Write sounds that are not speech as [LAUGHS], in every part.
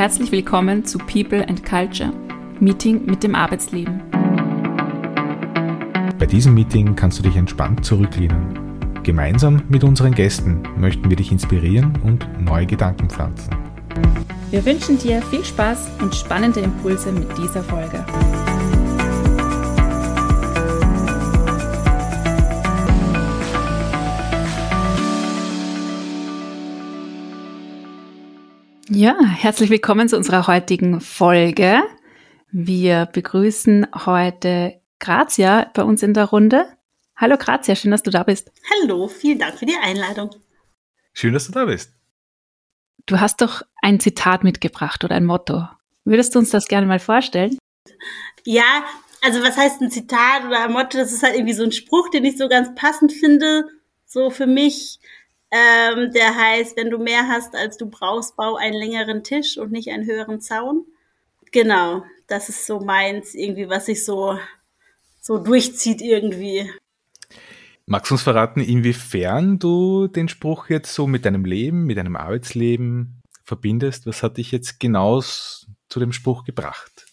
herzlich willkommen zu People and Culture, Meeting mit dem Arbeitsleben. Bei diesem Meeting kannst du dich entspannt zurücklehnen. Gemeinsam mit unseren Gästen möchten wir dich inspirieren und neue Gedanken pflanzen. Wir wünschen dir viel Spaß und spannende Impulse mit dieser Folge. Ja, herzlich willkommen zu unserer heutigen Folge. Wir begrüßen heute Grazia bei uns in der Runde. Hallo Grazia, schön, dass du da bist. Hallo, vielen Dank für die Einladung. Schön, dass du da bist. Du hast doch ein Zitat mitgebracht oder ein Motto. Würdest du uns das gerne mal vorstellen? Ja, also was heißt ein Zitat oder ein Motto? Das ist halt irgendwie so ein Spruch, den ich so ganz passend finde, so für mich. Ähm, der heißt, wenn du mehr hast, als du brauchst, bau einen längeren Tisch und nicht einen höheren Zaun. Genau, das ist so meins, irgendwie, was sich so, so durchzieht irgendwie. Magst du uns verraten, inwiefern du den Spruch jetzt so mit deinem Leben, mit deinem Arbeitsleben verbindest? Was hat dich jetzt genau zu dem Spruch gebracht?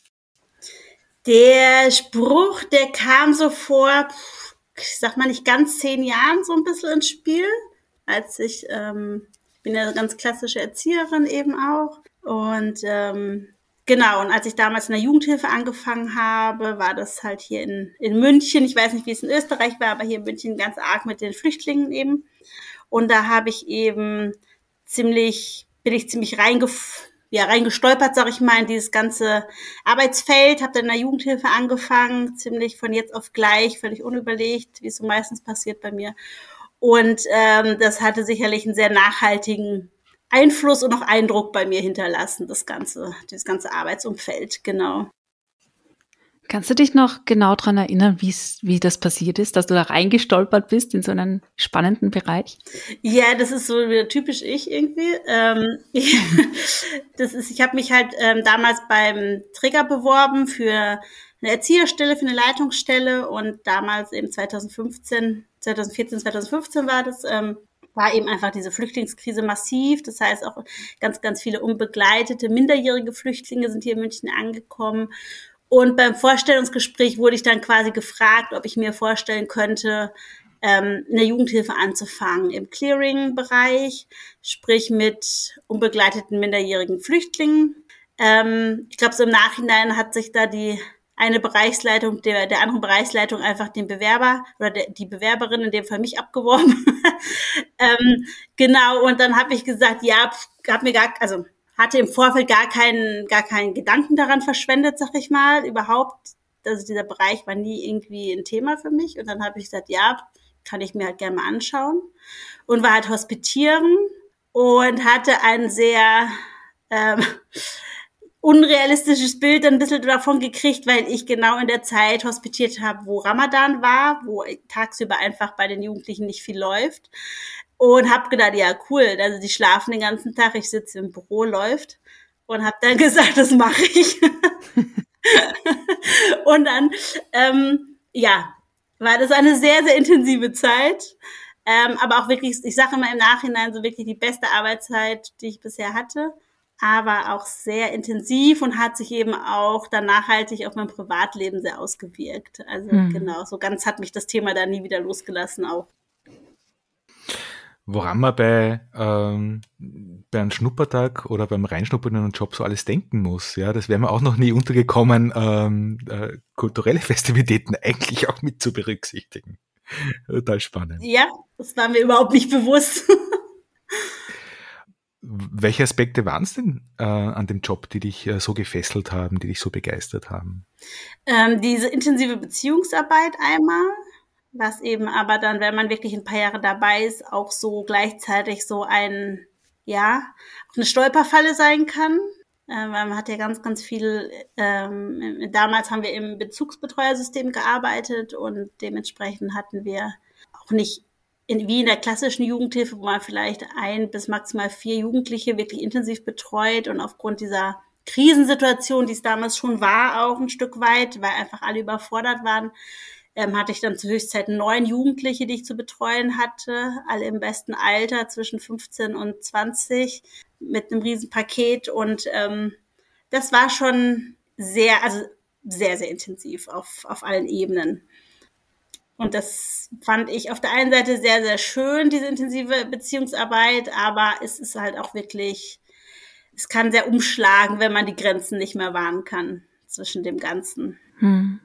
Der Spruch, der kam so vor, ich sag mal nicht ganz zehn Jahren so ein bisschen ins Spiel als ich, ähm, bin ja ganz klassische Erzieherin eben auch. Und ähm, genau, und als ich damals in der Jugendhilfe angefangen habe, war das halt hier in, in München. Ich weiß nicht, wie es in Österreich war, aber hier in München ganz arg mit den Flüchtlingen eben. Und da habe ich eben ziemlich, bin ich ziemlich reingef ja, reingestolpert, sag ich mal, in dieses ganze Arbeitsfeld, habe dann in der Jugendhilfe angefangen, ziemlich von jetzt auf gleich, völlig unüberlegt, wie es so meistens passiert bei mir. Und ähm, das hatte sicherlich einen sehr nachhaltigen Einfluss und auch Eindruck bei mir hinterlassen, das ganze, das ganze Arbeitsumfeld, genau. Kannst du dich noch genau daran erinnern, wie das passiert ist, dass du da reingestolpert bist in so einen spannenden Bereich? Ja, das ist so wieder typisch ich irgendwie. Ähm, ich, [LAUGHS] das ist, ich habe mich halt ähm, damals beim Träger beworben für eine Erzieherstelle, für eine Leitungsstelle und damals eben 2015 2014, 2015 war das, ähm, war eben einfach diese Flüchtlingskrise massiv. Das heißt auch ganz, ganz viele unbegleitete, minderjährige Flüchtlinge sind hier in München angekommen. Und beim Vorstellungsgespräch wurde ich dann quasi gefragt, ob ich mir vorstellen könnte, ähm, in der Jugendhilfe anzufangen im Clearing-Bereich, sprich mit unbegleiteten minderjährigen Flüchtlingen. Ähm, ich glaube, so im Nachhinein hat sich da die eine Bereichsleitung der, der anderen Bereichsleitung einfach den Bewerber oder der, die Bewerberin, in dem Fall mich, abgeworben. [LAUGHS] ähm, genau, und dann habe ich gesagt, ja, habe mir gar, also hatte im Vorfeld gar keinen, gar keinen Gedanken daran verschwendet, sag ich mal, überhaupt. Also dieser Bereich war nie irgendwie ein Thema für mich. Und dann habe ich gesagt, ja, kann ich mir halt gerne mal anschauen. Und war halt hospitieren und hatte einen sehr ähm, unrealistisches Bild ein bisschen davon gekriegt, weil ich genau in der Zeit hospitiert habe, wo Ramadan war, wo tagsüber einfach bei den Jugendlichen nicht viel läuft. Und habe gedacht, ja, cool, also die schlafen den ganzen Tag, ich sitze im Büro, läuft. Und habe dann [LAUGHS] gesagt, das mache ich. [LAUGHS] und dann, ähm, ja, war das eine sehr, sehr intensive Zeit. Ähm, aber auch wirklich, ich sage immer im Nachhinein, so wirklich die beste Arbeitszeit, die ich bisher hatte aber auch sehr intensiv und hat sich eben auch dann nachhaltig auf mein Privatleben sehr ausgewirkt. Also mhm. genau, so ganz hat mich das Thema da nie wieder losgelassen auch. Woran man bei, ähm, bei einem Schnuppertag oder beim Reinschnuppern in einen Job so alles denken muss. Ja, das wäre mir auch noch nie untergekommen, ähm, äh, kulturelle [LAUGHS] Festivitäten eigentlich auch mit zu berücksichtigen. Total spannend. Ja, das war mir überhaupt nicht bewusst. [LAUGHS] Welche Aspekte waren es denn äh, an dem Job, die dich äh, so gefesselt haben, die dich so begeistert haben? Ähm, diese intensive Beziehungsarbeit einmal, was eben aber dann, wenn man wirklich ein paar Jahre dabei ist, auch so gleichzeitig so ein, ja, eine Stolperfalle sein kann. Äh, weil man hat ja ganz, ganz viel, ähm, damals haben wir im Bezugsbetreuersystem gearbeitet und dementsprechend hatten wir auch nicht in, wie in der klassischen Jugendhilfe, wo man vielleicht ein bis maximal vier Jugendliche wirklich intensiv betreut und aufgrund dieser Krisensituation, die es damals schon war, auch ein Stück weit, weil einfach alle überfordert waren, ähm, hatte ich dann zur Höchstzeit neun Jugendliche, die ich zu betreuen hatte, alle im besten Alter zwischen 15 und 20 mit einem riesen Paket und ähm, das war schon sehr, also sehr, sehr intensiv auf, auf allen Ebenen. Und das fand ich auf der einen Seite sehr, sehr schön, diese intensive Beziehungsarbeit, aber es ist halt auch wirklich, es kann sehr umschlagen, wenn man die Grenzen nicht mehr wahren kann zwischen dem Ganzen. Hm.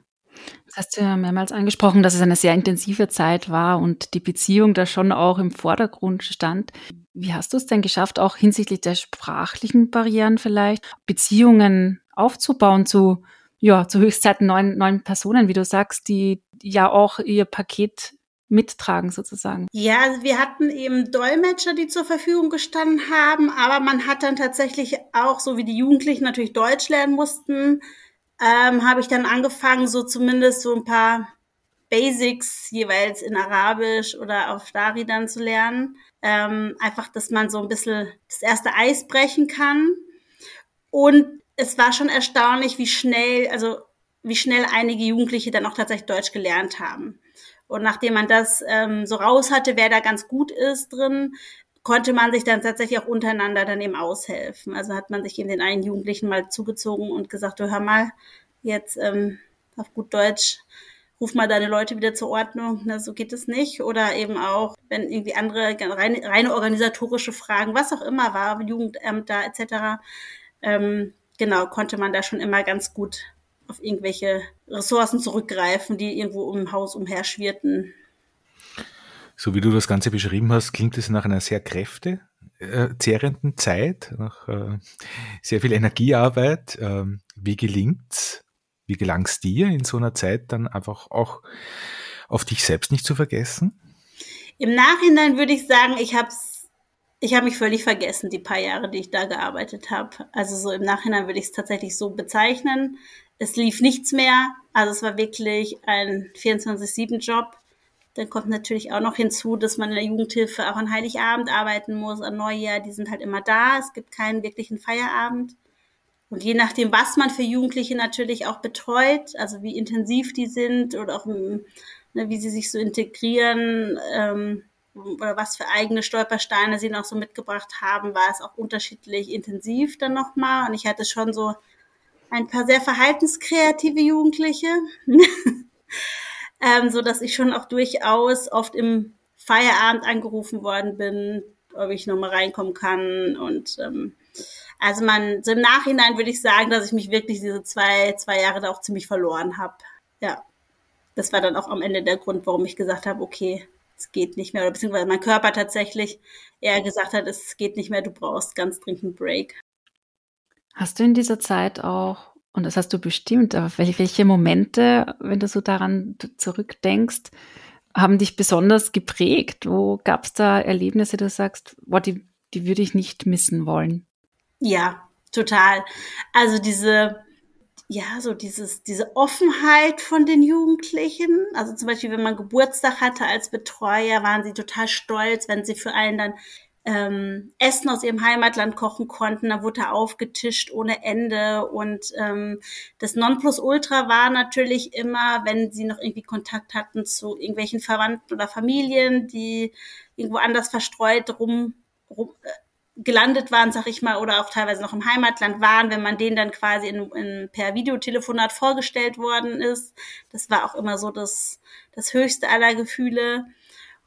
Das hast du ja mehrmals angesprochen, dass es eine sehr intensive Zeit war und die Beziehung da schon auch im Vordergrund stand. Wie hast du es denn geschafft, auch hinsichtlich der sprachlichen Barrieren vielleicht, Beziehungen aufzubauen zu ja, zu Höchstzeiten neun, neun Personen, wie du sagst, die ja auch ihr Paket mittragen sozusagen. Ja, also wir hatten eben Dolmetscher, die zur Verfügung gestanden haben, aber man hat dann tatsächlich auch, so wie die Jugendlichen natürlich Deutsch lernen mussten, ähm, habe ich dann angefangen, so zumindest so ein paar Basics jeweils in Arabisch oder auf Dari dann zu lernen. Ähm, einfach, dass man so ein bisschen das erste Eis brechen kann. Und es war schon erstaunlich, wie schnell, also wie schnell einige Jugendliche dann auch tatsächlich Deutsch gelernt haben. Und nachdem man das ähm, so raus hatte, wer da ganz gut ist drin, konnte man sich dann tatsächlich auch untereinander dann eben aushelfen. Also hat man sich eben den einen Jugendlichen mal zugezogen und gesagt, du hör mal, jetzt ähm, auf gut Deutsch, ruf mal deine Leute wieder zur Ordnung. Na, so geht es nicht. Oder eben auch, wenn irgendwie andere reine, reine organisatorische Fragen, was auch immer war, Jugendämter etc., ähm, genau, konnte man da schon immer ganz gut auf irgendwelche Ressourcen zurückgreifen, die irgendwo im Haus umherschwirrten. So wie du das Ganze beschrieben hast, klingt es nach einer sehr kräftezehrenden Zeit, nach äh, sehr viel Energiearbeit. Ähm, wie gelingt's? Wie gelang's dir in so einer Zeit dann einfach auch auf dich selbst nicht zu vergessen? Im Nachhinein würde ich sagen, ich habe es ich habe mich völlig vergessen, die paar Jahre, die ich da gearbeitet habe. Also so im Nachhinein würde ich es tatsächlich so bezeichnen. Es lief nichts mehr. Also es war wirklich ein 24-7-Job. Dann kommt natürlich auch noch hinzu, dass man in der Jugendhilfe auch an Heiligabend arbeiten muss, an Neujahr. Die sind halt immer da. Es gibt keinen wirklichen Feierabend. Und je nachdem, was man für Jugendliche natürlich auch betreut, also wie intensiv die sind oder auch ne, wie sie sich so integrieren, ähm, oder was für eigene Stolpersteine sie noch so mitgebracht haben, war es auch unterschiedlich intensiv dann nochmal. Und ich hatte schon so ein paar sehr verhaltenskreative Jugendliche, [LAUGHS] ähm, so dass ich schon auch durchaus oft im Feierabend angerufen worden bin, ob ich nochmal reinkommen kann. Und ähm, also man, so im Nachhinein würde ich sagen, dass ich mich wirklich diese zwei, zwei Jahre da auch ziemlich verloren habe. Ja. Das war dann auch am Ende der Grund, warum ich gesagt habe, okay, es geht nicht mehr, oder beziehungsweise mein Körper tatsächlich eher gesagt hat, es geht nicht mehr, du brauchst ganz dringend einen Break. Hast du in dieser Zeit auch, und das hast du bestimmt, aber welche Momente, wenn du so daran zurückdenkst, haben dich besonders geprägt? Wo gab es da Erlebnisse, du sagst, boah, die, die würde ich nicht missen wollen? Ja, total. Also diese, ja, so dieses, diese Offenheit von den Jugendlichen. Also zum Beispiel, wenn man Geburtstag hatte als Betreuer, waren sie total stolz, wenn sie für einen dann ähm, Essen aus ihrem Heimatland kochen konnten. Da wurde aufgetischt ohne Ende. Und ähm, das Nonplusultra war natürlich immer, wenn sie noch irgendwie Kontakt hatten zu irgendwelchen Verwandten oder Familien, die irgendwo anders verstreut rum, rum äh, gelandet waren, sag ich mal, oder auch teilweise noch im Heimatland waren, wenn man denen dann quasi in, in, per Videotelefonat vorgestellt worden ist. Das war auch immer so das, das höchste aller Gefühle.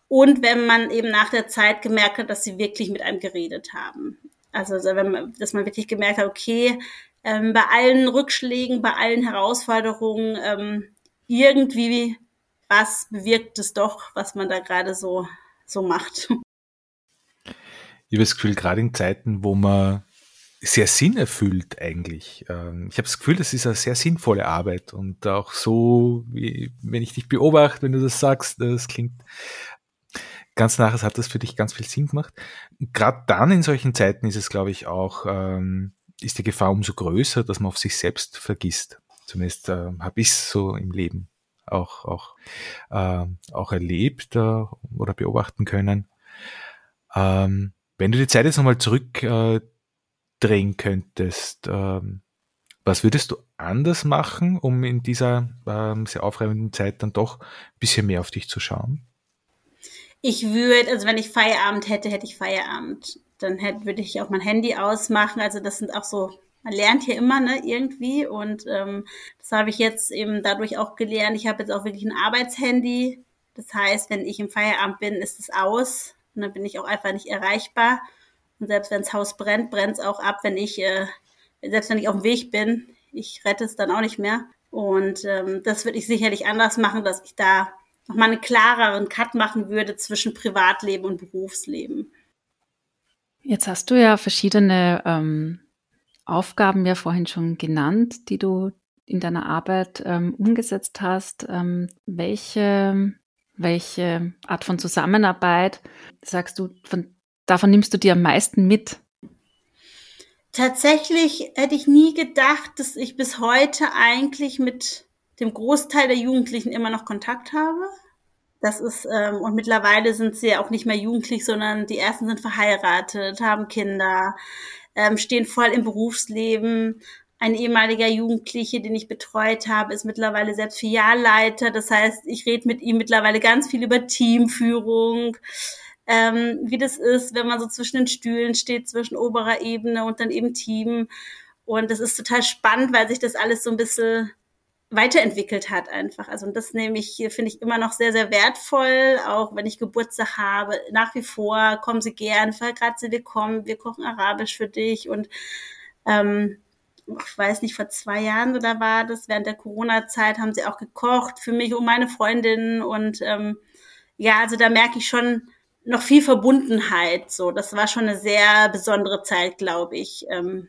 Und wenn man eben nach der Zeit gemerkt hat, dass sie wirklich mit einem geredet haben. Also, wenn man, dass man wirklich gemerkt hat, okay, ähm, bei allen Rückschlägen, bei allen Herausforderungen, ähm, irgendwie was bewirkt es doch, was man da gerade so, so macht. Ich habe das Gefühl, gerade in Zeiten, wo man sehr sinnerfüllt eigentlich. Ähm, ich habe das Gefühl, das ist eine sehr sinnvolle Arbeit und auch so, wie wenn ich dich beobachte, wenn du das sagst, das klingt ganz nachher, hat das für dich ganz viel Sinn gemacht. Gerade dann in solchen Zeiten ist es, glaube ich, auch, ähm, ist die Gefahr umso größer, dass man auf sich selbst vergisst. Zumindest äh, habe ich so im Leben auch, auch, äh, auch erlebt äh, oder beobachten können. Ähm, wenn du die Zeit jetzt nochmal zurückdrehen äh, könntest, ähm, Was würdest du anders machen, um in dieser ähm, sehr aufreibenden Zeit dann doch ein bisschen mehr auf dich zu schauen? Ich würde, also wenn ich Feierabend hätte, hätte ich Feierabend. Dann hätte, würde ich auch mein Handy ausmachen. Also das sind auch so, man lernt hier immer, ne, irgendwie. Und ähm, das habe ich jetzt eben dadurch auch gelernt. Ich habe jetzt auch wirklich ein Arbeitshandy. Das heißt, wenn ich im Feierabend bin, ist es aus. Und dann bin ich auch einfach nicht erreichbar. Und selbst wenn das Haus brennt, brennt es auch ab, wenn ich, äh, selbst wenn ich auf dem Weg bin, ich rette es dann auch nicht mehr. Und ähm, das würde ich sicherlich anders machen, dass ich da nochmal einen klareren Cut machen würde zwischen Privatleben und Berufsleben. Jetzt hast du ja verschiedene ähm, Aufgaben ja vorhin schon genannt, die du in deiner Arbeit ähm, umgesetzt hast. Ähm, welche, welche Art von Zusammenarbeit sagst du, von, davon nimmst du dir am meisten mit? Tatsächlich hätte ich nie gedacht, dass ich bis heute eigentlich mit dem Großteil der Jugendlichen immer noch Kontakt habe. Das ist, ähm, und mittlerweile sind sie ja auch nicht mehr jugendlich, sondern die ersten sind verheiratet, haben Kinder, ähm, stehen voll im Berufsleben. Ein ehemaliger Jugendliche, den ich betreut habe, ist mittlerweile selbst Filialleiter. Das heißt, ich rede mit ihm mittlerweile ganz viel über Teamführung, ähm, wie das ist, wenn man so zwischen den Stühlen steht, zwischen oberer Ebene und dann eben Team. Und das ist total spannend, weil sich das alles so ein bisschen weiterentwickelt hat einfach. Also und das nehme ich, finde ich immer noch sehr, sehr wertvoll, auch wenn ich Geburtstag habe. Nach wie vor kommen sie gern, gerade sie willkommen, wir kochen Arabisch für dich und ähm, ich weiß nicht, vor zwei Jahren oder war das, während der Corona-Zeit haben sie auch gekocht für mich und meine Freundinnen und ähm, ja, also da merke ich schon noch viel Verbundenheit. So, das war schon eine sehr besondere Zeit, glaube ich. Ähm,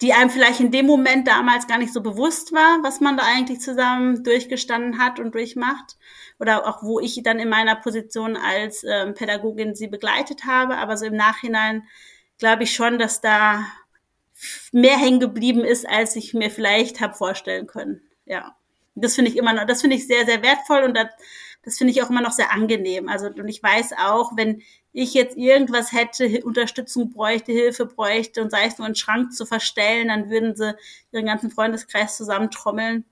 die einem vielleicht in dem Moment damals gar nicht so bewusst war, was man da eigentlich zusammen durchgestanden hat und durchmacht. Oder auch wo ich dann in meiner Position als ähm, Pädagogin sie begleitet habe. Aber so im Nachhinein glaube ich schon, dass da mehr hängen geblieben ist, als ich mir vielleicht habe vorstellen können. Ja. Das finde ich immer noch, das finde ich sehr, sehr wertvoll und das, das finde ich auch immer noch sehr angenehm. Also, und ich weiß auch, wenn ich jetzt irgendwas hätte, Unterstützung bräuchte, Hilfe bräuchte und sei es nur einen Schrank zu verstellen, dann würden sie ihren ganzen Freundeskreis zusammentrommeln,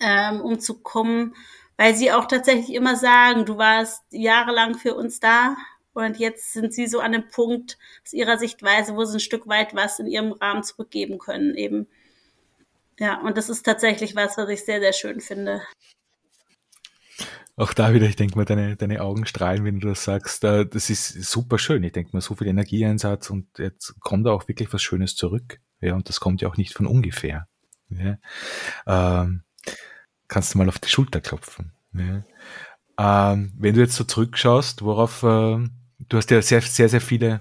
ähm, um zu kommen, weil sie auch tatsächlich immer sagen, du warst jahrelang für uns da und jetzt sind sie so an dem Punkt aus ihrer Sichtweise, wo sie ein Stück weit was in ihrem Rahmen zurückgeben können eben. Ja, und das ist tatsächlich was, was ich sehr, sehr schön finde auch da wieder, ich denke mal, deine, deine Augen strahlen, wenn du das sagst. Das ist super schön. Ich denke mal, so viel Energieeinsatz und jetzt kommt da auch wirklich was Schönes zurück. Ja, und das kommt ja auch nicht von ungefähr. Ja. Ähm, kannst du mal auf die Schulter klopfen. Ja. Ähm, wenn du jetzt so zurückschaust, worauf, äh, du hast ja sehr, sehr, sehr viele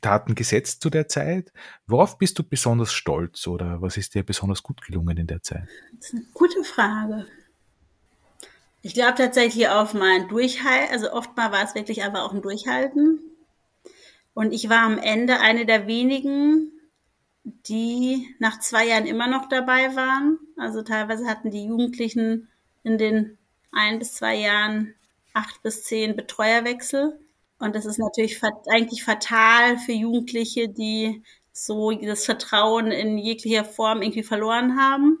Taten gesetzt zu der Zeit. Worauf bist du besonders stolz oder was ist dir besonders gut gelungen in der Zeit? Das ist eine gute Frage. Ich glaube tatsächlich auf mein Durchhalten, also oftmal war es wirklich einfach auch ein Durchhalten. Und ich war am Ende eine der wenigen, die nach zwei Jahren immer noch dabei waren. Also teilweise hatten die Jugendlichen in den ein bis zwei Jahren acht bis zehn Betreuerwechsel. Und das ist natürlich eigentlich fatal für Jugendliche, die so das Vertrauen in jeglicher Form irgendwie verloren haben.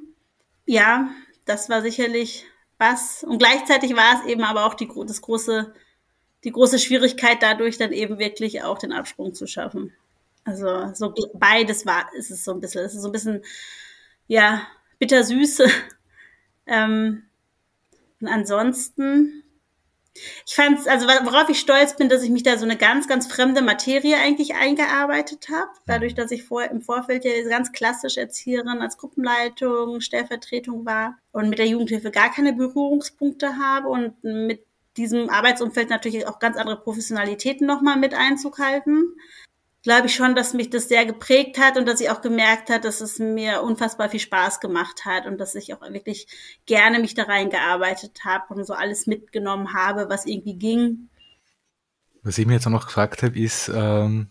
Ja, das war sicherlich was. Und gleichzeitig war es eben aber auch die, das große, die große Schwierigkeit dadurch dann eben wirklich auch den Absprung zu schaffen. Also so beides war, ist es so ein bisschen, es ist so ein bisschen, ja, bittersüße. [LAUGHS] ähm, und ansonsten, ich fand es, also worauf ich stolz bin, dass ich mich da so eine ganz, ganz fremde Materie eigentlich eingearbeitet habe. Dadurch, dass ich vor, im Vorfeld ja ganz klassisch Erzieherin als Gruppenleitung, Stellvertretung war und mit der Jugendhilfe gar keine Berührungspunkte habe und mit diesem Arbeitsumfeld natürlich auch ganz andere Professionalitäten nochmal mit Einzug halten glaube ich schon, dass mich das sehr geprägt hat und dass ich auch gemerkt hat, dass es mir unfassbar viel Spaß gemacht hat und dass ich auch wirklich gerne mich da reingearbeitet habe und so alles mitgenommen habe, was irgendwie ging. Was ich mir jetzt auch noch gefragt habe, ist, ähm,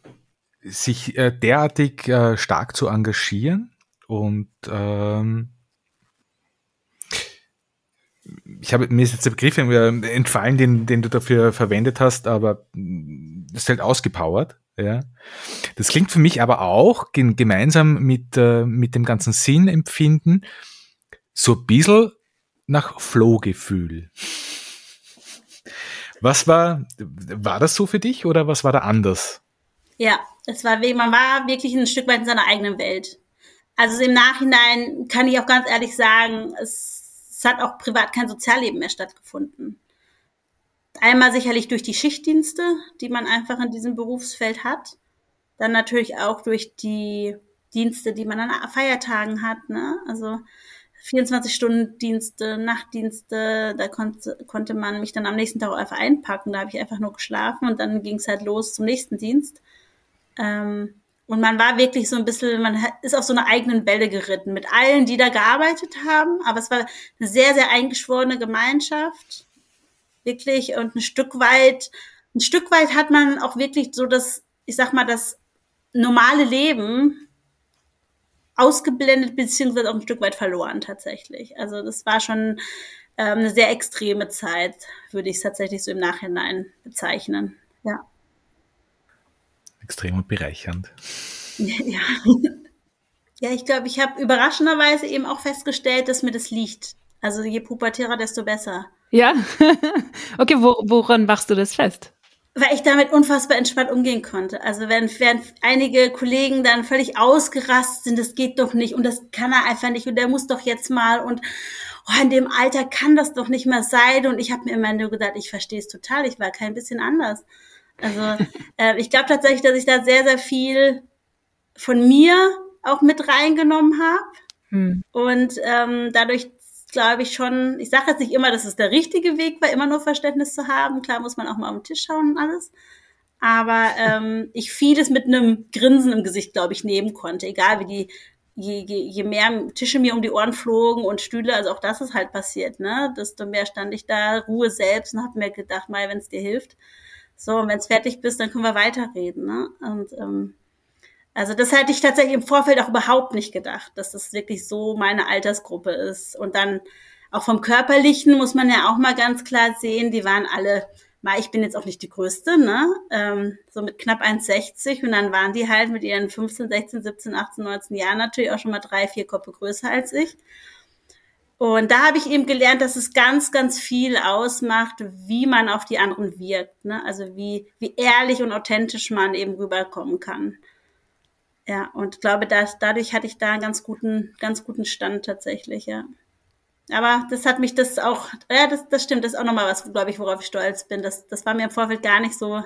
sich äh, derartig äh, stark zu engagieren und ähm, ich habe mir ist jetzt der Begriff entfallen, den, den du dafür verwendet hast, aber es ist halt ausgepowert, Ja. Das klingt für mich aber auch gemeinsam mit, äh, mit dem ganzen Sinnempfinden so ein bisschen nach Flow-Gefühl. Was war, war das so für dich oder was war da anders? Ja, es war, man war wirklich ein Stück weit in seiner eigenen Welt. Also im Nachhinein kann ich auch ganz ehrlich sagen, es, es hat auch privat kein Sozialleben mehr stattgefunden. Einmal sicherlich durch die Schichtdienste, die man einfach in diesem Berufsfeld hat. Dann natürlich auch durch die Dienste, die man an Feiertagen hat. Ne? Also 24-Stunden-Dienste, Nachtdienste, da konnte, konnte man mich dann am nächsten Tag einfach einpacken. Da habe ich einfach nur geschlafen und dann ging es halt los zum nächsten Dienst. Ähm, und man war wirklich so ein bisschen, man ist auf so einer eigenen Welle geritten mit allen, die da gearbeitet haben. Aber es war eine sehr, sehr eingeschworene Gemeinschaft. Wirklich. Und ein Stück weit, ein Stück weit hat man auch wirklich so das, ich sag mal, das normale Leben ausgeblendet beziehungsweise auch ein Stück weit verloren tatsächlich. Also das war schon ähm, eine sehr extreme Zeit, würde ich es tatsächlich so im Nachhinein bezeichnen. Ja. Extrem und bereichernd. [LAUGHS] Ja, ja ich glaube, ich habe überraschenderweise eben auch festgestellt, dass mir das liegt. Also je pubertärer, desto besser. Ja, [LAUGHS] okay, wo, woran machst du das fest? weil ich damit unfassbar entspannt umgehen konnte. Also wenn, wenn einige Kollegen dann völlig ausgerastet sind, das geht doch nicht und das kann er einfach nicht und der muss doch jetzt mal und oh, in dem Alter kann das doch nicht mehr sein. Und ich habe mir immer nur gedacht, ich verstehe es total, ich war kein bisschen anders. Also [LAUGHS] äh, ich glaube tatsächlich, dass ich da sehr, sehr viel von mir auch mit reingenommen habe. Hm. Und ähm, dadurch glaube ich, schon, ich sage jetzt nicht immer, dass es der richtige Weg war, immer nur Verständnis zu haben. Klar muss man auch mal auf den Tisch schauen und alles. Aber ähm, [LAUGHS] ich vieles mit einem Grinsen im Gesicht, glaube ich, nehmen konnte. Egal wie die, je, je, je mehr Tische mir um die Ohren flogen und Stühle, also auch das ist halt passiert, ne? Desto mehr stand ich da, Ruhe selbst und habe mir gedacht, mal, wenn es dir hilft. So, und wenn es fertig bist, dann können wir weiterreden, ne? Und ähm, also das hätte ich tatsächlich im Vorfeld auch überhaupt nicht gedacht, dass das wirklich so meine Altersgruppe ist. Und dann auch vom Körperlichen muss man ja auch mal ganz klar sehen, die waren alle, mal ich bin jetzt auch nicht die Größte, ne? Ähm, so mit knapp 1,60 und dann waren die halt mit ihren 15, 16, 17, 18, 19 Jahren natürlich auch schon mal drei, vier Koppe größer als ich. Und da habe ich eben gelernt, dass es ganz, ganz viel ausmacht, wie man auf die anderen wirkt. Ne? Also wie, wie ehrlich und authentisch man eben rüberkommen kann. Ja, und glaube, dass dadurch hatte ich da einen ganz guten, ganz guten Stand tatsächlich, ja. Aber das hat mich das auch, ja, das, das stimmt, das ist auch nochmal was, glaube ich, worauf ich stolz bin. Das, das war mir im Vorfeld gar nicht so,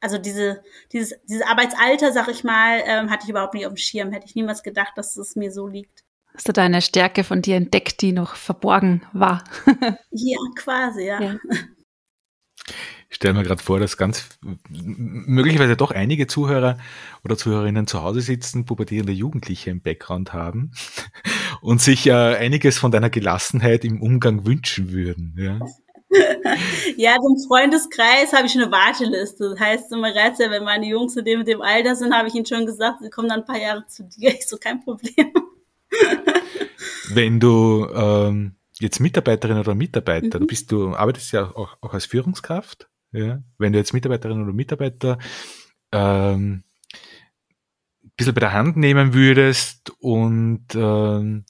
also diese, dieses, dieses Arbeitsalter, sag ich mal, ähm, hatte ich überhaupt nicht auf dem Schirm. Hätte ich niemals gedacht, dass es mir so liegt. Hast du deine Stärke von dir entdeckt, die noch verborgen war? [LAUGHS] ja, quasi, ja. ja. [LAUGHS] Ich stelle mir gerade vor, dass ganz möglicherweise doch einige Zuhörer oder Zuhörerinnen zu Hause sitzen, pubertierende Jugendliche im Background haben [LAUGHS] und sich äh, einiges von deiner Gelassenheit im Umgang wünschen würden. Ja. [LAUGHS] ja, im Freundeskreis habe ich eine Warteliste. Das heißt, immer reizt ja, wenn meine Jungs in dem, dem Alter sind, habe ich ihnen schon gesagt, sie kommen dann ein paar Jahre zu dir. [LAUGHS] Ich so, kein Problem. wenn du ähm, jetzt Mitarbeiterin oder Mitarbeiter, mhm. du bist du arbeitest ja auch, auch als Führungskraft. Ja? Wenn du jetzt Mitarbeiterin oder Mitarbeiter ähm, ein bisschen bei der Hand nehmen würdest und ähm,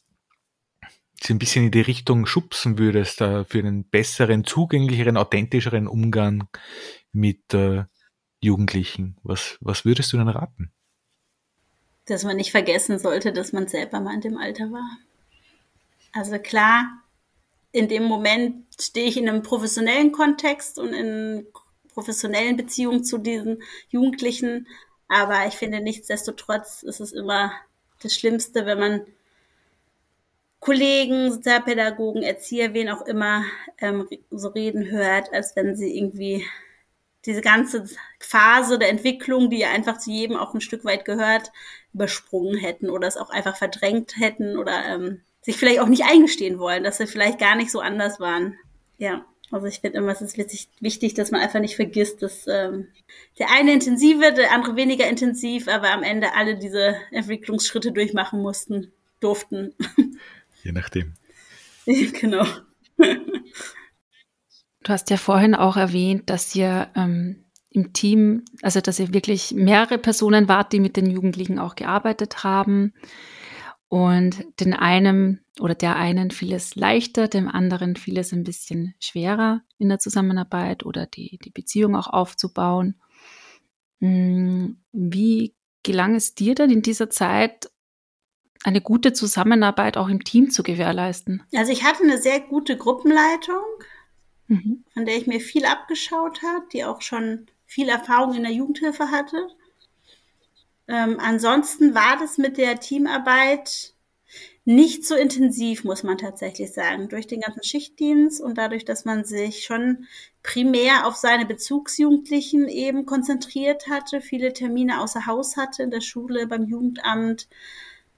sie ein bisschen in die Richtung schubsen würdest, äh, für einen besseren, zugänglicheren, authentischeren Umgang mit äh, Jugendlichen, was, was würdest du denn raten? Dass man nicht vergessen sollte, dass man selber mal in dem Alter war. Also klar, in dem Moment stehe ich in einem professionellen Kontext und in professionellen Beziehungen zu diesen Jugendlichen. Aber ich finde, nichtsdestotrotz ist es immer das Schlimmste, wenn man Kollegen, Sozialpädagogen, Erzieher, wen auch immer ähm, so reden hört, als wenn sie irgendwie diese ganze Phase der Entwicklung, die ja einfach zu jedem auch ein Stück weit gehört, übersprungen hätten oder es auch einfach verdrängt hätten oder ähm, sich vielleicht auch nicht eingestehen wollen, dass sie vielleicht gar nicht so anders waren. Ja, also ich finde immer, es ist witzig, wichtig, dass man einfach nicht vergisst, dass ähm, der eine intensive, der andere weniger intensiv, aber am Ende alle diese Entwicklungsschritte durchmachen mussten, durften. [LAUGHS] Je nachdem. [LAUGHS] genau. Du hast ja vorhin auch erwähnt, dass ihr ähm, im Team, also dass ihr wirklich mehrere Personen wart, die mit den Jugendlichen auch gearbeitet haben. Und den einen oder der einen fiel es leichter, dem anderen fiel es ein bisschen schwerer in der Zusammenarbeit oder die, die Beziehung auch aufzubauen. Hm, wie gelang es dir denn in dieser Zeit, eine gute Zusammenarbeit auch im Team zu gewährleisten? Also ich hatte eine sehr gute Gruppenleitung, mhm. von der ich mir viel abgeschaut habe, die auch schon viel Erfahrung in der Jugendhilfe hatte. Ähm, ansonsten war das mit der Teamarbeit nicht so intensiv, muss man tatsächlich sagen. Durch den ganzen Schichtdienst und dadurch, dass man sich schon primär auf seine Bezugsjugendlichen eben konzentriert hatte, viele Termine außer Haus hatte, in der Schule, beim Jugendamt,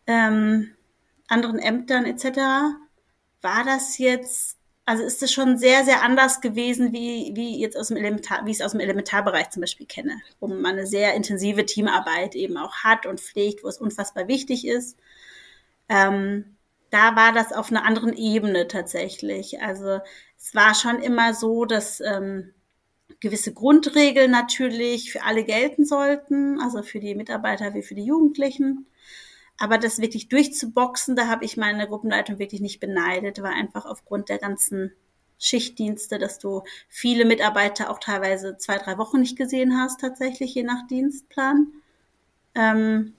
ähm, anderen Ämtern etc., war das jetzt also ist es schon sehr, sehr anders gewesen, wie, wie jetzt aus dem Elementar, wie ich es aus dem Elementarbereich zum Beispiel kenne, wo man eine sehr intensive Teamarbeit eben auch hat und pflegt, wo es unfassbar wichtig ist. Ähm, da war das auf einer anderen Ebene tatsächlich. Also es war schon immer so, dass ähm, gewisse Grundregeln natürlich für alle gelten sollten, also für die Mitarbeiter wie für die Jugendlichen. Aber das wirklich durchzuboxen, da habe ich meine Gruppenleitung wirklich nicht beneidet, war einfach aufgrund der ganzen Schichtdienste, dass du viele Mitarbeiter auch teilweise zwei, drei Wochen nicht gesehen hast, tatsächlich, je nach Dienstplan. Ähm,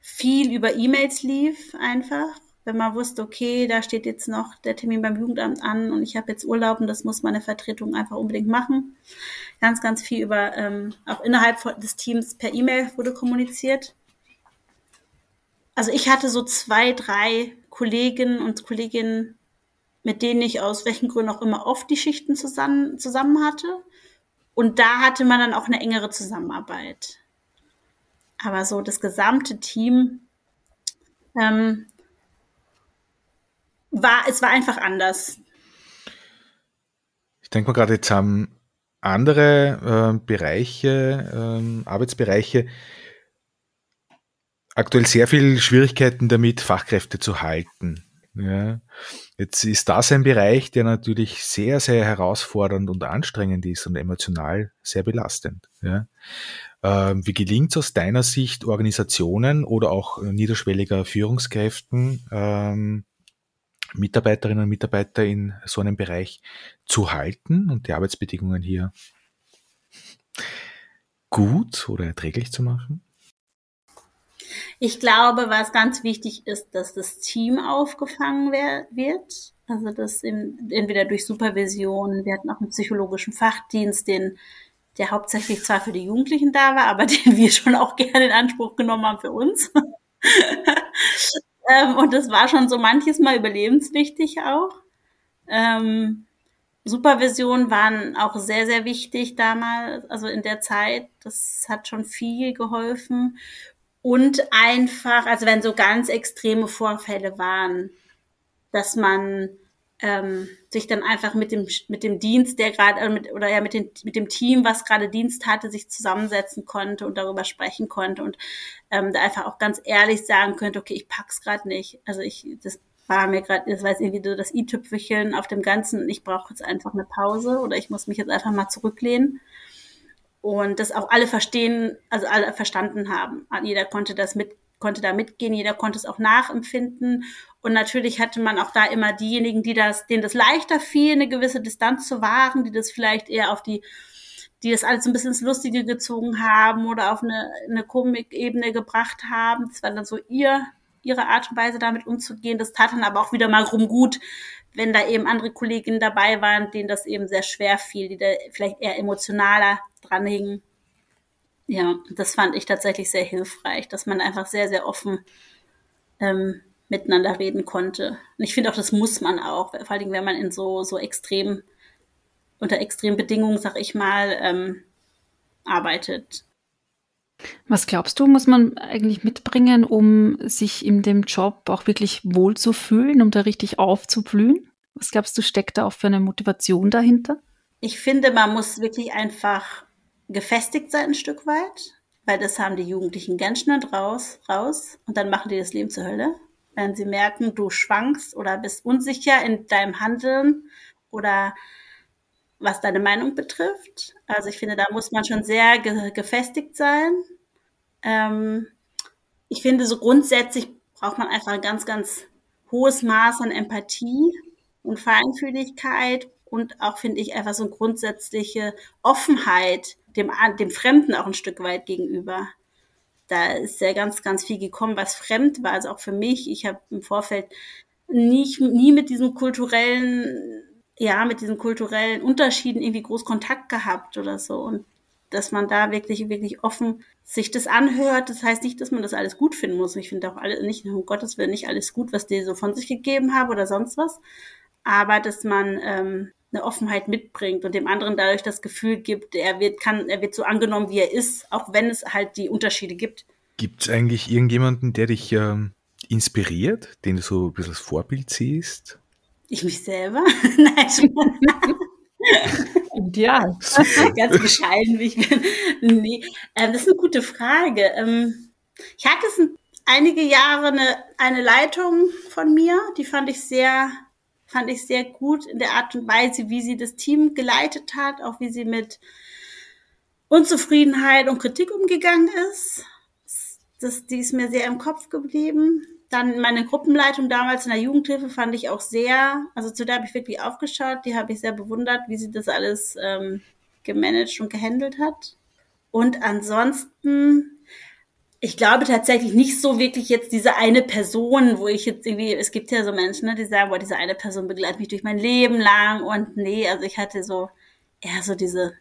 viel über E-Mails lief einfach, wenn man wusste, okay, da steht jetzt noch der Termin beim Jugendamt an und ich habe jetzt Urlaub und das muss meine Vertretung einfach unbedingt machen. Ganz, ganz viel über, ähm, auch innerhalb des Teams per E-Mail wurde kommuniziert also ich hatte so zwei, drei Kolleginnen und Kolleginnen, mit denen ich aus welchen Gründen auch immer oft die Schichten zusammen, zusammen hatte. Und da hatte man dann auch eine engere Zusammenarbeit. Aber so das gesamte Team ähm, war, es war einfach anders. Ich denke mal gerade, jetzt haben andere äh, Bereiche, äh, Arbeitsbereiche aktuell sehr viel Schwierigkeiten damit, Fachkräfte zu halten. Ja. Jetzt ist das ein Bereich, der natürlich sehr, sehr herausfordernd und anstrengend ist und emotional sehr belastend. Ja. Ähm, wie gelingt es aus deiner Sicht Organisationen oder auch niederschwelliger Führungskräften, ähm, Mitarbeiterinnen und Mitarbeiter in so einem Bereich zu halten und die Arbeitsbedingungen hier gut oder erträglich zu machen? Ich glaube, was ganz wichtig ist, dass das Team aufgefangen wird. Also das in, entweder durch Supervision, wir hatten auch einen psychologischen Fachdienst, den der hauptsächlich zwar für die Jugendlichen da war, aber [LAUGHS] den wir schon auch gerne in Anspruch genommen haben für uns. [LAUGHS] ähm, und das war schon so manches Mal überlebenswichtig auch. Ähm, Supervision waren auch sehr, sehr wichtig damals, also in der Zeit. Das hat schon viel geholfen und einfach, also wenn so ganz extreme Vorfälle waren, dass man ähm, sich dann einfach mit dem mit dem Dienst, der gerade äh, oder ja mit dem mit dem Team, was gerade Dienst hatte, sich zusammensetzen konnte und darüber sprechen konnte und ähm, da einfach auch ganz ehrlich sagen könnte, okay, ich pack's gerade nicht. Also ich das war mir gerade, das war jetzt irgendwie so das i-Tüpfelchen auf dem Ganzen. Ich brauche jetzt einfach eine Pause oder ich muss mich jetzt einfach mal zurücklehnen und das auch alle verstehen, also alle verstanden haben. Jeder konnte das mit, konnte da mitgehen, jeder konnte es auch nachempfinden. Und natürlich hatte man auch da immer diejenigen, die das, denen das leichter fiel, eine gewisse Distanz zu wahren, die das vielleicht eher auf die, die das alles so ein bisschen ins Lustige gezogen haben oder auf eine, eine Komikebene gebracht haben. Das war dann so ihr, ihre Art und Weise damit umzugehen. Das tat dann aber auch wieder mal rum gut, wenn da eben andere Kolleginnen dabei waren, denen das eben sehr schwer fiel, die da vielleicht eher emotionaler dranhingen. Ja, das fand ich tatsächlich sehr hilfreich, dass man einfach sehr, sehr offen ähm, miteinander reden konnte. Und ich finde auch, das muss man auch, vor allem wenn man in so, so extrem, unter extremen Bedingungen, sag ich mal, ähm, arbeitet. Was glaubst du, muss man eigentlich mitbringen, um sich in dem Job auch wirklich wohl zu fühlen, um da richtig aufzublühen? Was glaubst du, steckt da auch für eine Motivation dahinter? Ich finde, man muss wirklich einfach gefestigt sein ein Stück weit, weil das haben die Jugendlichen ganz schnell raus, raus und dann machen die das Leben zur Hölle. Wenn sie merken, du schwankst oder bist unsicher in deinem Handeln oder was deine Meinung betrifft. Also ich finde, da muss man schon sehr ge gefestigt sein. Ähm, ich finde, so grundsätzlich braucht man einfach ein ganz, ganz hohes Maß an Empathie und Feinfühligkeit und auch, finde ich, einfach so eine grundsätzliche Offenheit dem, dem Fremden auch ein Stück weit gegenüber. Da ist ja ganz, ganz viel gekommen, was fremd war. Also auch für mich. Ich habe im Vorfeld nie, nie mit diesem kulturellen, ja, mit diesen kulturellen Unterschieden irgendwie groß Kontakt gehabt oder so. Und dass man da wirklich, wirklich offen sich das anhört. Das heißt nicht, dass man das alles gut finden muss. Ich finde auch alle, nicht, um Gottes Willen, nicht alles gut, was die so von sich gegeben haben oder sonst was. Aber dass man ähm, eine Offenheit mitbringt und dem anderen dadurch das Gefühl gibt, er wird, kann, er wird so angenommen, wie er ist, auch wenn es halt die Unterschiede gibt. Gibt es eigentlich irgendjemanden, der dich ähm, inspiriert, den du so ein bisschen als Vorbild siehst? Ich mich selber? [LAUGHS] Nein, Ideal. [LAUGHS] Ganz bescheiden, wie ich bin. Nee, ähm, das ist eine gute Frage. Ähm, ich hatte es einige Jahre eine, eine Leitung von mir, die fand ich sehr fand ich sehr gut in der Art und Weise, wie sie das Team geleitet hat, auch wie sie mit Unzufriedenheit und Kritik umgegangen ist. Das, die ist mir sehr im Kopf geblieben. Dann meine Gruppenleitung damals in der Jugendhilfe fand ich auch sehr, also zu der habe ich wirklich aufgeschaut, die habe ich sehr bewundert, wie sie das alles ähm, gemanagt und gehandelt hat. Und ansonsten ich glaube tatsächlich nicht so wirklich jetzt diese eine Person, wo ich jetzt irgendwie, es gibt ja so Menschen, ne, die sagen, boah, diese eine Person begleitet mich durch mein Leben lang und nee, also ich hatte so eher so diese,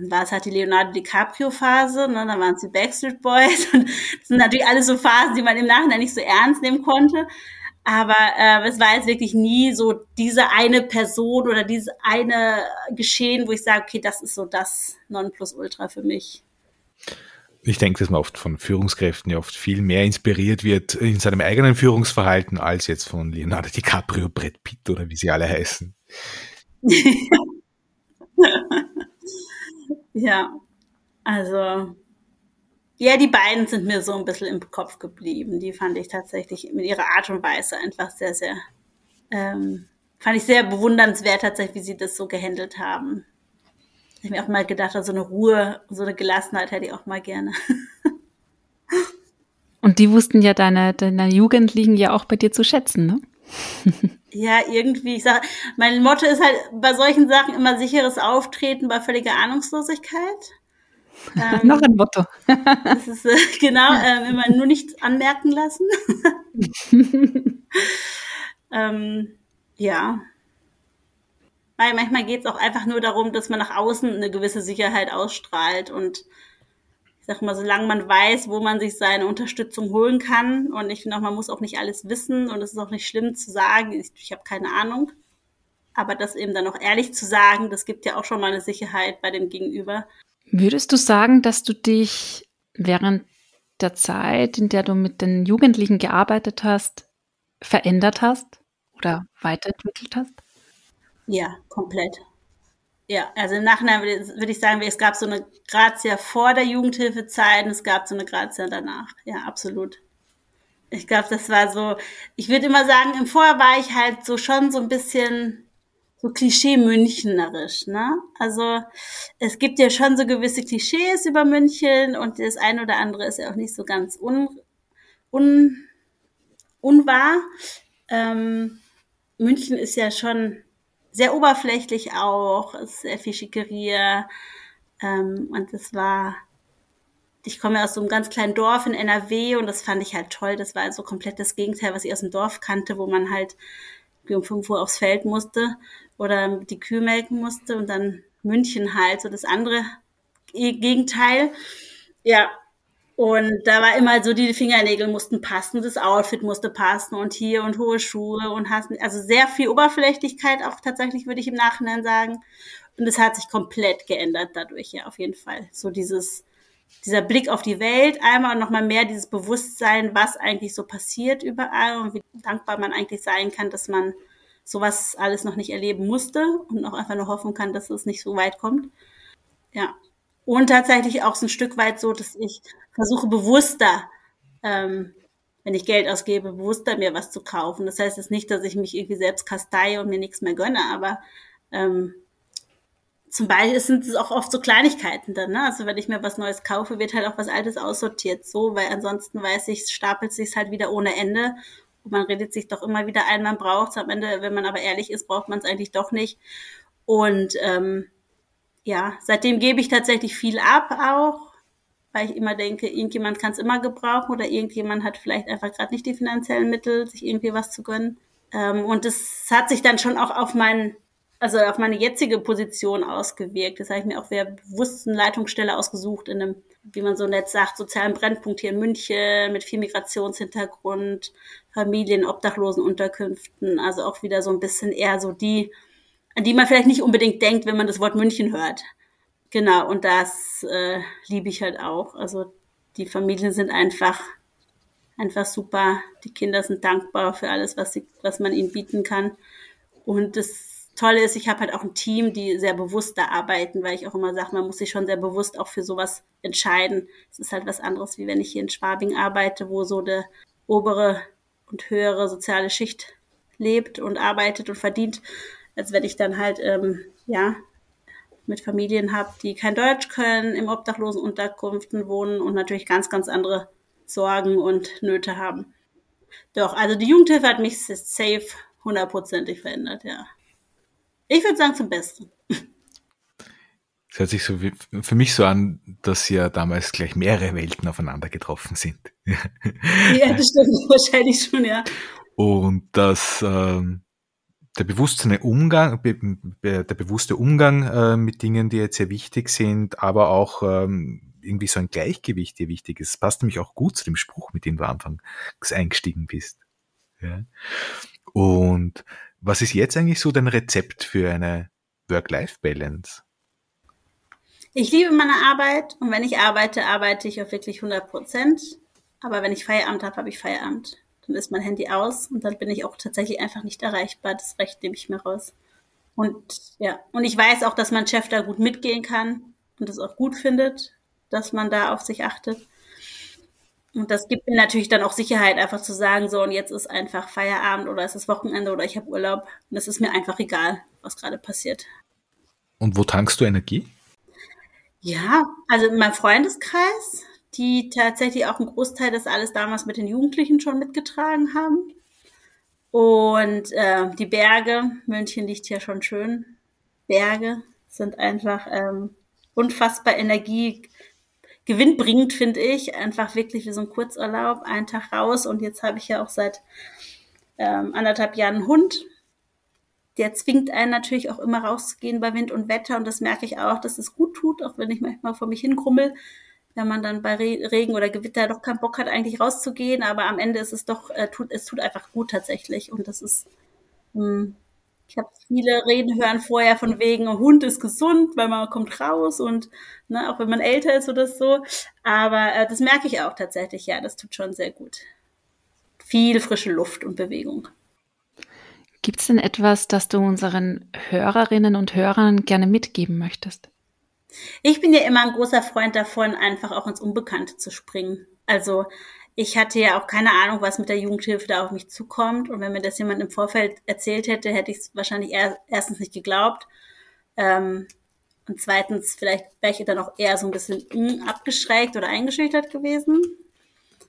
dann war es halt die Leonardo DiCaprio-Phase, ne, dann waren es die Backstreet Boys [LAUGHS] und das sind natürlich alles so Phasen, die man im Nachhinein nicht so ernst nehmen konnte. Aber äh, es war jetzt wirklich nie so diese eine Person oder dieses eine Geschehen, wo ich sage, okay, das ist so das Nonplusultra für mich ich denke, dass man oft von Führungskräften ja oft viel mehr inspiriert wird in seinem eigenen Führungsverhalten als jetzt von Leonardo DiCaprio, Brett Pitt oder wie sie alle heißen. [LAUGHS] ja, also ja, die beiden sind mir so ein bisschen im Kopf geblieben. Die fand ich tatsächlich mit ihrer Art und Weise einfach sehr, sehr, ähm, fand ich sehr bewundernswert tatsächlich, wie sie das so gehandelt haben. Ich habe mir auch mal gedacht, so eine Ruhe, so eine Gelassenheit hätte ich auch mal gerne. Und die wussten ja deine, deine Jugendlichen ja auch bei dir zu schätzen, ne? [LAUGHS] ja, irgendwie, ich sage, mein Motto ist halt bei solchen Sachen immer sicheres Auftreten bei völliger Ahnungslosigkeit. [LAUGHS] Ähm, Noch ein Motto. das ist äh, [LAUGHS] genau, äh, immer nur nichts anmerken lassen. [LAUGHS] ähm, ja, weil manchmal geht es auch einfach nur darum, dass man nach außen eine gewisse Sicherheit ausstrahlt und sag mal, solange man weiß, wo man sich seine Unterstützung holen kann und ich finde auch, man muss auch nicht alles wissen und es ist auch nicht schlimm zu sagen, ich, ich habe keine Ahnung, aber das eben dann auch ehrlich zu sagen, das gibt ja auch schon mal eine Sicherheit bei dem Gegenüber. Würdest du sagen, dass du dich während der Zeit, in der du mit den Jugendlichen gearbeitet hast, verändert hast oder weiterentwickelt hast? Ja, komplett. Ja, also im Nachhinein würde ich sagen, es gab so eine Grazia vor der Jugendhilfezeit und es gab so eine Grazia danach. Ja, absolut. Ich glaube, das war so, ich würde immer sagen, im Vorher war ich halt so schon so ein bisschen so Klischee-Münchnerisch, ne? Also es gibt ja schon so gewisse Klischees über München und das eine oder andere ist ja auch nicht so ganz un, un, unwahr. Ähm, München ist ja schon sehr oberflächlich auch, sehr viel Schickeria. Ähm, und das war, ich komme ja aus so einem ganz kleinen Dorf in NRW und das fand ich halt toll. Das war also komplett das Gegenteil, was ich aus dem Dorf kannte, wo man halt um 5 Uhr aufs Feld musste oder die Kühe melken musste und dann München halt, so das andere Gegenteil. Ja, und da war immer so, die Fingernägel mussten passen, das Outfit musste passen und hier und hohe Schuhe und hast, also sehr viel Oberflächlichkeit auch tatsächlich, würde ich im Nachhinein sagen. Und es hat sich komplett geändert dadurch, ja, auf jeden Fall. So dieses, dieser Blick auf die Welt einmal und nochmal mehr dieses Bewusstsein, was eigentlich so passiert überall und wie dankbar man eigentlich sein kann, dass man sowas alles noch nicht erleben musste und auch einfach nur hoffen kann, dass es nicht so weit kommt. Ja, und tatsächlich auch so ein Stück weit so, dass ich versuche bewusster, ähm, wenn ich Geld ausgebe, bewusster mir was zu kaufen. Das heißt jetzt nicht, dass ich mich irgendwie selbst kastei und mir nichts mehr gönne, aber ähm, zum Beispiel sind es auch oft so Kleinigkeiten dann, ne? Also wenn ich mir was Neues kaufe, wird halt auch was Altes aussortiert, so, weil ansonsten weiß ich, stapelt sich halt wieder ohne Ende. Und man redet sich doch immer wieder ein, man braucht es. Am Ende, wenn man aber ehrlich ist, braucht man es eigentlich doch nicht. Und ähm, ja, seitdem gebe ich tatsächlich viel ab auch, weil ich immer denke, irgendjemand kann es immer gebrauchen oder irgendjemand hat vielleicht einfach gerade nicht die finanziellen Mittel, sich irgendwie was zu gönnen. Ähm, und das hat sich dann schon auch auf meinen also auf meine jetzige Position ausgewirkt. Das habe ich mir auch sehr bewusst eine Leitungsstelle ausgesucht in einem, wie man so nett sagt, sozialen Brennpunkt hier in München mit viel Migrationshintergrund, Familien, Obdachlosenunterkünften. Also auch wieder so ein bisschen eher so die, an die man vielleicht nicht unbedingt denkt, wenn man das Wort München hört. Genau, und das äh, liebe ich halt auch. Also die Familien sind einfach einfach super. Die Kinder sind dankbar für alles, was, sie, was man ihnen bieten kann. Und das Tolle ist, ich habe halt auch ein Team, die sehr bewusst da arbeiten, weil ich auch immer sage, man muss sich schon sehr bewusst auch für sowas entscheiden. Es ist halt was anderes, wie wenn ich hier in Schwabing arbeite, wo so eine obere und höhere soziale Schicht lebt und arbeitet und verdient, als wenn ich dann halt, ähm, ja, mit Familien habe, die kein Deutsch können, im obdachlosen Unterkünften wohnen und natürlich ganz, ganz andere Sorgen und Nöte haben. Doch, also die Jugendhilfe hat mich safe hundertprozentig verändert, ja. Ich würde sagen zum Besten. Es hört sich so wie, für mich so an, dass ja damals gleich mehrere Welten aufeinander getroffen sind. ja, das stimmt [LAUGHS] wahrscheinlich schon, ja. Und dass ähm, der bewusste Umgang, der bewusste Umgang äh, mit Dingen, die jetzt sehr wichtig sind, aber auch ähm, irgendwie so ein Gleichgewicht hier wichtig ist. Das passt nämlich auch gut zu dem Spruch, mit dem du anfangs eingestiegen bist. Ja. Und was ist jetzt eigentlich so dein Rezept für eine Work-Life-Balance? Ich liebe meine Arbeit und wenn ich arbeite, arbeite ich auf wirklich 100 Prozent. Aber wenn ich Feierabend habe, habe ich Feierabend. Dann ist mein Handy aus und dann bin ich auch tatsächlich einfach nicht erreichbar. Das Recht nehme ich mir raus. Und ja, und ich weiß auch, dass mein Chef da gut mitgehen kann und es auch gut findet, dass man da auf sich achtet. Und das gibt mir natürlich dann auch Sicherheit, einfach zu sagen, so und jetzt ist einfach Feierabend oder es ist Wochenende oder ich habe Urlaub. Und es ist mir einfach egal, was gerade passiert. Und wo tankst du Energie? Ja, also in meinem Freundeskreis, die tatsächlich auch einen Großteil des alles damals mit den Jugendlichen schon mitgetragen haben. Und äh, die Berge, München liegt hier schon schön. Berge sind einfach ähm, unfassbar Energie gewinnbringend, finde ich. Einfach wirklich wie so ein Kurzurlaub, einen Tag raus. Und jetzt habe ich ja auch seit ähm, anderthalb Jahren einen Hund. Der zwingt einen natürlich auch immer rauszugehen bei Wind und Wetter. Und das merke ich auch, dass es gut tut, auch wenn ich manchmal vor mich hinkrummel. Wenn man dann bei Regen oder Gewitter doch keinen Bock hat, eigentlich rauszugehen. Aber am Ende ist es doch, äh, tut, es tut einfach gut tatsächlich. Und das ist, mh, hm, ich habe viele Reden hören vorher von wegen, Hund ist gesund, weil man kommt raus und ne, auch wenn man älter ist oder so. Aber äh, das merke ich auch tatsächlich, ja, das tut schon sehr gut. Viel frische Luft und Bewegung. Gibt es denn etwas, das du unseren Hörerinnen und Hörern gerne mitgeben möchtest? Ich bin ja immer ein großer Freund davon, einfach auch ins Unbekannte zu springen. Also ich hatte ja auch keine Ahnung, was mit der Jugendhilfe da auf mich zukommt. Und wenn mir das jemand im Vorfeld erzählt hätte, hätte ich es wahrscheinlich eher, erstens nicht geglaubt. Ähm, und zweitens, vielleicht wäre ich dann auch eher so ein bisschen abgeschreckt oder eingeschüchtert gewesen.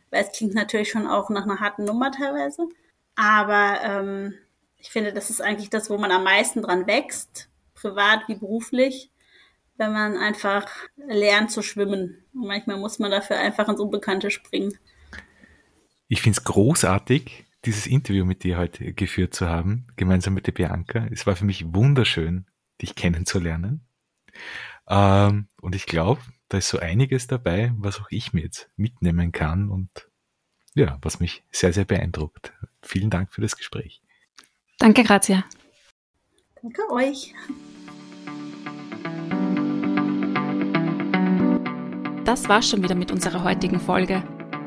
Weil es klingt natürlich schon auch nach einer harten Nummer teilweise. Aber ähm, ich finde, das ist eigentlich das, wo man am meisten dran wächst, privat wie beruflich, wenn man einfach lernt zu schwimmen. Und manchmal muss man dafür einfach ins Unbekannte springen. Ich finde es großartig, dieses Interview mit dir heute geführt zu haben, gemeinsam mit der Bianca. Es war für mich wunderschön, dich kennenzulernen. Ähm, und ich glaube, da ist so einiges dabei, was auch ich mir jetzt mitnehmen kann und ja, was mich sehr, sehr beeindruckt. Vielen Dank für das Gespräch. Danke, Grazia. Danke euch. Das war's schon wieder mit unserer heutigen Folge.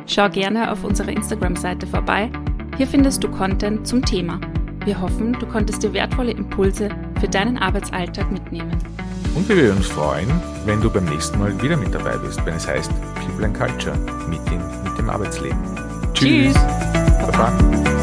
Schau gerne auf unserer Instagram-Seite vorbei. Hier findest du Content zum Thema. Wir hoffen, du konntest dir wertvolle Impulse für deinen Arbeitsalltag mitnehmen. Und wir würden uns freuen, wenn du beim nächsten Mal wieder mit dabei bist, wenn es heißt People and Culture, Meeting mit dem Arbeitsleben. Tschüss. Tschüss. Baba.